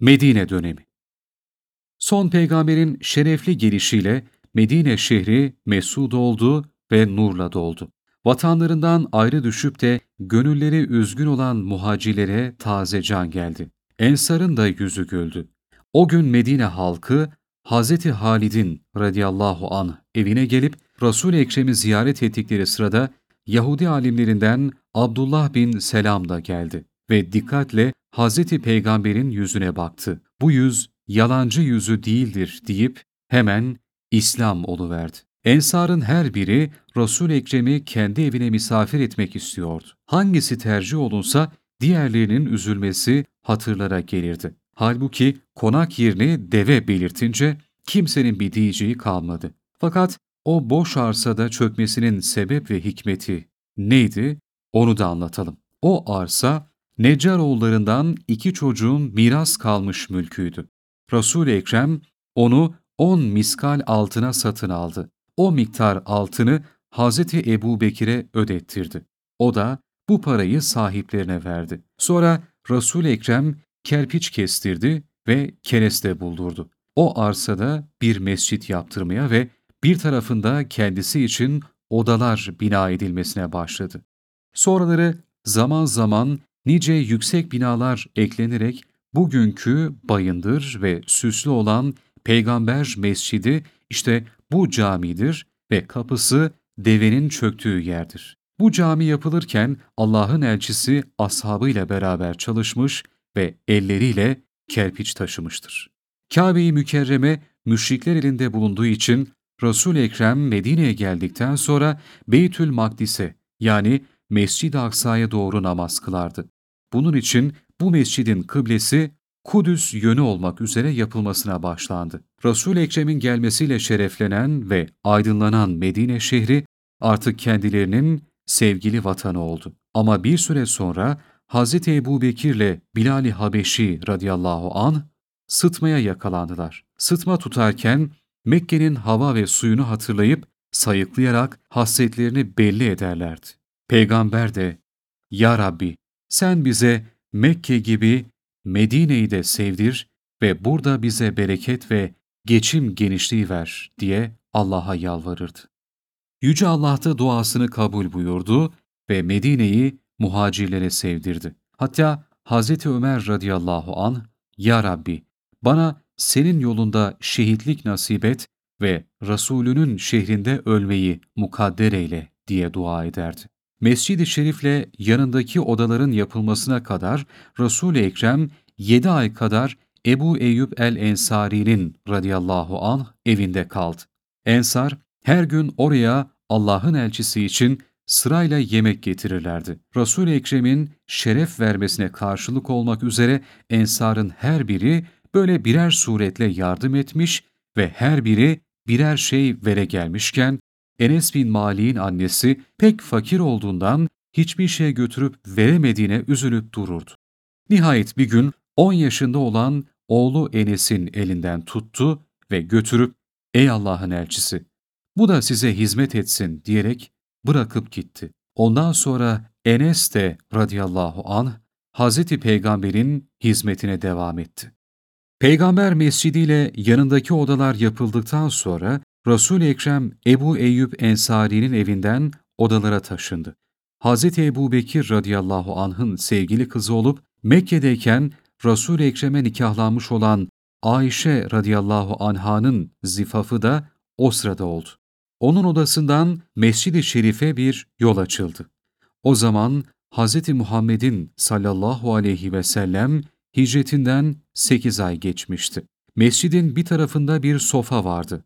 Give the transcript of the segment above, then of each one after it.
Medine dönemi Son peygamberin şerefli gelişiyle Medine şehri mesud oldu ve nurla doldu. Vatanlarından ayrı düşüp de gönülleri üzgün olan muhacilere taze can geldi. Ensar'ın da yüzü güldü. O gün Medine halkı Hz. Halid'in radıyallahu anh evine gelip Resul-i Ekrem'i ziyaret ettikleri sırada Yahudi alimlerinden Abdullah bin Selam da geldi ve dikkatle Hz. Peygamber'in yüzüne baktı. Bu yüz yalancı yüzü değildir deyip hemen İslam oluverdi. Ensar'ın her biri Resul-i Ekrem'i kendi evine misafir etmek istiyordu. Hangisi tercih olunsa diğerlerinin üzülmesi hatırlara gelirdi. Halbuki konak yerini deve belirtince kimsenin bir diyeceği kalmadı. Fakat o boş arsada çökmesinin sebep ve hikmeti neydi? Onu da anlatalım. O arsa Neccaroğullarından iki çocuğun miras kalmış mülküydü. Resul-i Ekrem onu on miskal altına satın aldı. O miktar altını Hazreti Ebu Bekir'e ödettirdi. O da bu parayı sahiplerine verdi. Sonra Resul-i Ekrem kerpiç kestirdi ve kereste buldurdu. O arsada bir mescit yaptırmaya ve bir tarafında kendisi için odalar bina edilmesine başladı. Sonraları zaman zaman nice yüksek binalar eklenerek bugünkü bayındır ve süslü olan Peygamber Mescidi işte bu camidir ve kapısı devenin çöktüğü yerdir. Bu cami yapılırken Allah'ın elçisi ashabıyla beraber çalışmış ve elleriyle kerpiç taşımıştır. Kabe-i Mükerreme müşrikler elinde bulunduğu için Resul-i Ekrem Medine'ye geldikten sonra Beytül Makdis'e yani Mescid-i Aksa'ya doğru namaz kılardı. Bunun için bu mescidin kıblesi Kudüs yönü olmak üzere yapılmasına başlandı. Resul-i Ekrem'in gelmesiyle şereflenen ve aydınlanan Medine şehri artık kendilerinin sevgili vatanı oldu. Ama bir süre sonra Hz. Ebu Bekir'le Bilal-i Habeşi radıyallahu an sıtmaya yakalandılar. Sıtma tutarken Mekke'nin hava ve suyunu hatırlayıp sayıklayarak hasretlerini belli ederlerdi. Peygamber de, ''Ya Rabbi, sen bize Mekke gibi Medine'yi de sevdir ve burada bize bereket ve geçim genişliği ver diye Allah'a yalvarırdı. Yüce Allah da duasını kabul buyurdu ve Medine'yi muhacirlere sevdirdi. Hatta Hz. Ömer radıyallahu an Ya Rabbi bana senin yolunda şehitlik nasip et ve Resulünün şehrinde ölmeyi mukadder eyle diye dua ederdi. Mescid-i Şerif'le yanındaki odaların yapılmasına kadar Resul-i Ekrem 7 ay kadar Ebu Eyyub el-Ensari'nin radıyallahu anh evinde kaldı. Ensar her gün oraya Allah'ın elçisi için sırayla yemek getirirlerdi. Resul-i Ekrem'in şeref vermesine karşılık olmak üzere Ensar'ın her biri böyle birer suretle yardım etmiş ve her biri birer şey vere gelmişken Enes bin Mali'nin annesi pek fakir olduğundan hiçbir şey götürüp veremediğine üzülüp dururdu. Nihayet bir gün 10 yaşında olan oğlu Enes'in elinden tuttu ve götürüp ''Ey Allah'ın elçisi, bu da size hizmet etsin.'' diyerek bırakıp gitti. Ondan sonra Enes de radıyallahu anh Hazreti Peygamber'in hizmetine devam etti. Peygamber mescidiyle yanındaki odalar yapıldıktan sonra Resul-i Ekrem Ebu Eyyub Ensari'nin evinden odalara taşındı. Hz. Ebu Bekir radıyallahu anh'ın sevgili kızı olup Mekke'deyken Resul-i Ekrem'e nikahlanmış olan Ayşe radıyallahu anh'ın zifafı da o sırada oldu. Onun odasından Mescid-i Şerif'e bir yol açıldı. O zaman Hz. Muhammed'in sallallahu aleyhi ve sellem hicretinden sekiz ay geçmişti. Mescidin bir tarafında bir sofa vardı.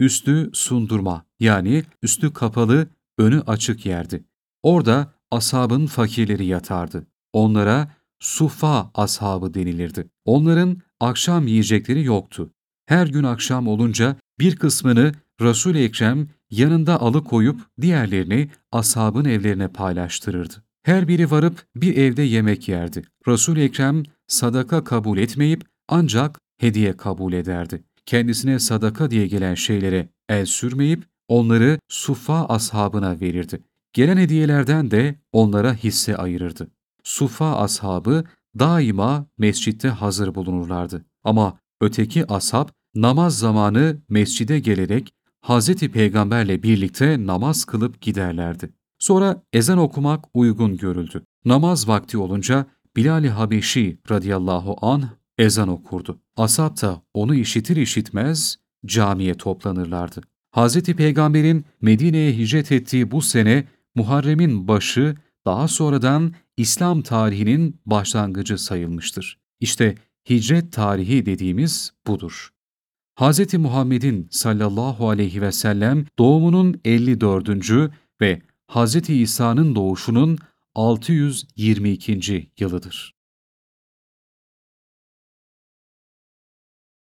Üstü sundurma yani üstü kapalı, önü açık yerdi. Orada ashabın fakirleri yatardı. Onlara sufa ashabı denilirdi. Onların akşam yiyecekleri yoktu. Her gün akşam olunca bir kısmını Resul-i Ekrem yanında alıkoyup diğerlerini ashabın evlerine paylaştırırdı. Her biri varıp bir evde yemek yerdi. Resul-i Ekrem sadaka kabul etmeyip ancak hediye kabul ederdi. Kendisine sadaka diye gelen şeylere el sürmeyip onları sufa ashabına verirdi. Gelen hediyelerden de onlara hisse ayırırdı. Sufa ashabı daima mescitte hazır bulunurlardı. Ama öteki ashab namaz zamanı mescide gelerek Hz. Peygamberle birlikte namaz kılıp giderlerdi. Sonra ezan okumak uygun görüldü. Namaz vakti olunca Bilal-i Habeşi radıyallahu anh ezan okurdu. Ashab da onu işitir işitmez camiye toplanırlardı. Hz. Peygamber'in Medine'ye hicret ettiği bu sene Muharrem'in başı daha sonradan İslam tarihinin başlangıcı sayılmıştır. İşte hicret tarihi dediğimiz budur. Hz. Muhammed'in sallallahu aleyhi ve sellem doğumunun 54. ve Hz. İsa'nın doğuşunun 622. yılıdır.